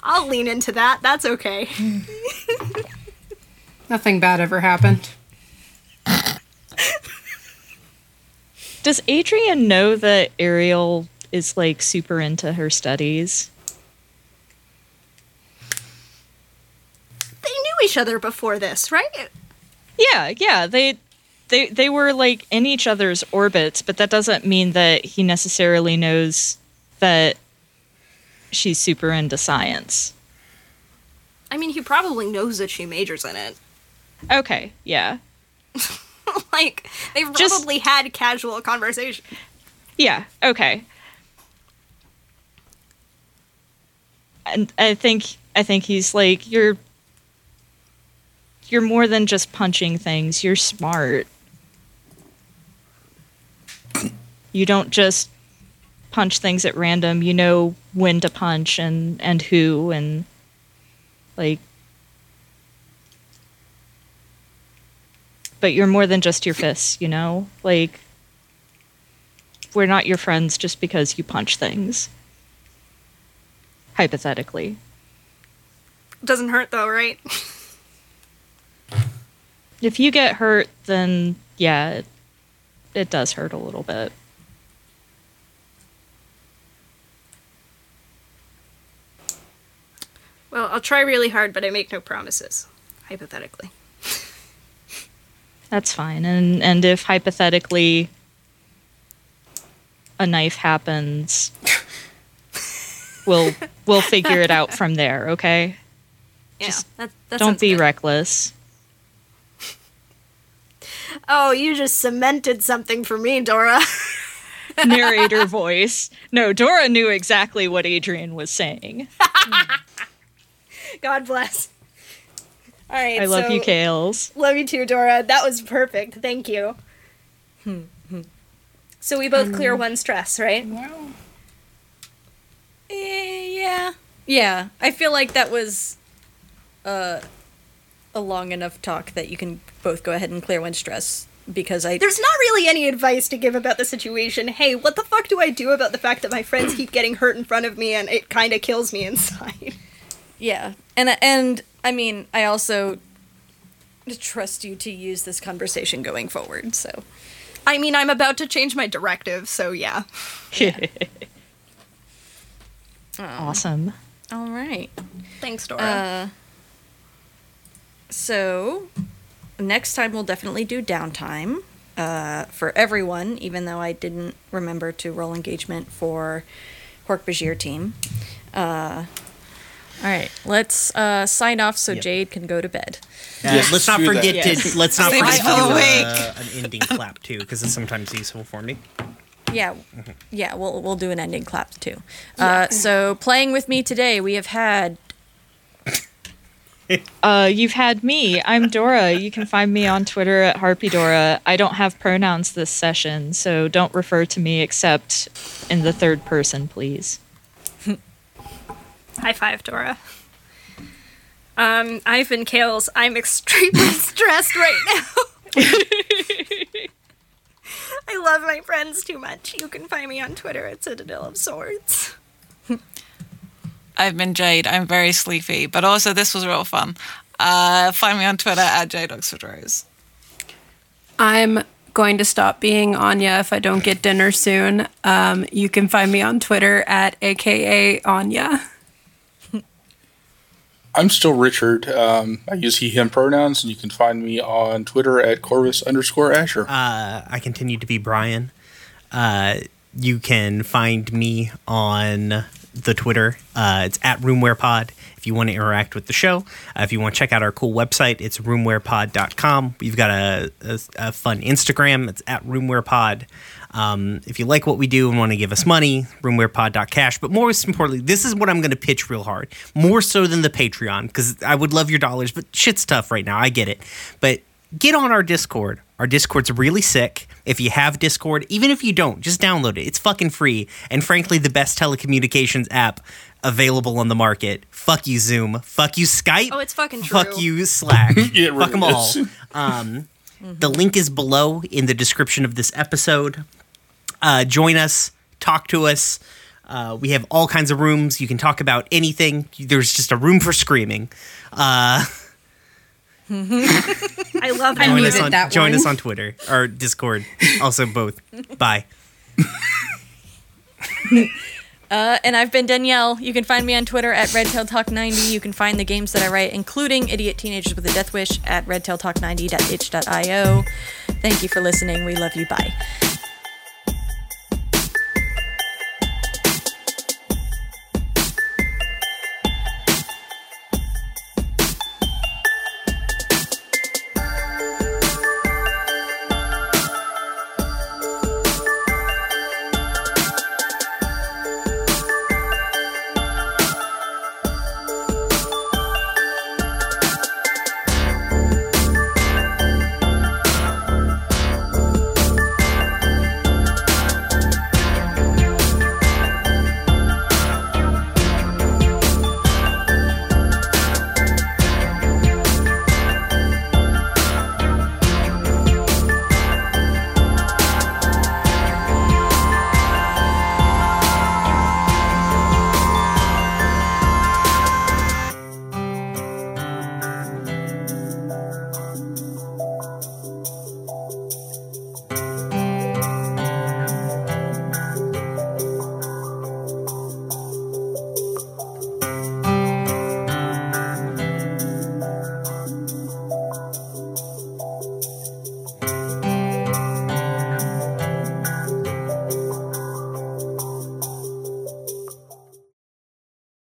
I'll lean into that. That's okay. Nothing bad ever happened. Does Adrian know that Ariel is like super into her studies? They knew each other before this, right? Yeah, yeah. They they they were like in each other's orbits, but that doesn't mean that he necessarily knows that she's super into science. I mean, he probably knows that she majors in it. Okay, yeah. like, they've Just- probably had casual conversation. Yeah, okay. And I think I think he's like you're you're more than just punching things. You're smart. You don't just punch things at random. You know when to punch and and who and like but you're more than just your fists, you know? Like we're not your friends just because you punch things. Hypothetically. Doesn't hurt though, right? If you get hurt, then yeah, it it does hurt a little bit. Well, I'll try really hard, but I make no promises. Hypothetically. That's fine. And and if hypothetically a knife happens, we'll we'll figure it out from there, okay? Yeah, Just that, that Don't be good. reckless. Oh, you just cemented something for me, Dora. Narrator voice. No, Dora knew exactly what Adrian was saying. God bless. All right. I love you, Kales. Love you too, Dora. That was perfect. Thank you. So we both clear one stress, right? Eh, yeah. Yeah. I feel like that was uh, a long enough talk that you can both go ahead and clear one stress because I. There's not really any advice to give about the situation. Hey, what the fuck do I do about the fact that my friends keep getting hurt in front of me and it kind of kills me inside? Yeah. And and I mean, I also trust you to use this conversation going forward. So, I mean, I'm about to change my directive, so yeah. awesome. all right. Thanks, Dora. Uh, so next time we'll definitely do downtime uh, for everyone, even though I didn't remember to roll engagement for Hork-Bajir team. Uh, all right, let's uh, sign off so Yep. Jade can go to bed. Uh, Yes, let's not do that. forget Yes. to let's not forget to for do uh, an ending clap too, because it's sometimes useful for me. Yeah, yeah, we'll we'll do an ending clap too. Uh, so playing with me today, we have had Uh, you've had me. I'm Dora. You can find me on Twitter at Harpy Dora. I don't have pronouns this session, so don't refer to me except in the third person, please. High five, Dora. Um, I've been Kales. I'm extremely stressed right now. I love my friends too much. You can find me on Twitter at Citadel of Swords. I've been Jade. I'm very sleepy, but also this was real fun. Uh, find me on Twitter at Jade Oxford Rose. I'm going to stop being Anya if I don't get dinner soon. Um, you can find me on Twitter at AKA Anya. I'm still Richard. Um, I use he, him pronouns, and you can find me on Twitter at Corvus underscore Asher. Uh, I continue to be Brian. Uh, you can find me on the Twitter. Uh, it's at RoomwarePod. You want to interact with the show, uh, if you want to check out our cool website, it's roomwarepod.com. We've got a, a, a fun Instagram. It's at RoomwarePod. Um, if you like what we do and want to give us money, roomwarepod.cash. But most importantly, this is what I'm going to pitch real hard, more so than the Patreon, because I would love your dollars, but shit's tough right now. I get it. But get on our Discord. Our Discord's really sick. If you have Discord, even if you don't, just download it. It's fucking free. And frankly, the best telecommunications app available on the market. Fuck you, Zoom. Fuck you, Skype. Oh, it's fucking true. Fuck you, Slack. It Fuck them really all. is. Um, the link is below in the description of this episode. Uh, join us, talk to us. Uh, we have all kinds of rooms. You can talk about anything. There's just a room for screaming. Uh, I love that. join muted us on that join one. us on Twitter or Discord. Also both. Bye. Uh, and I've been Danielle. You can find me on Twitter at RedtailTalk90. You can find the games that I write, including Idiot Teenagers with a Death Wish, at redtailtalk90.itch.io. Thank you for listening. We love you. Bye.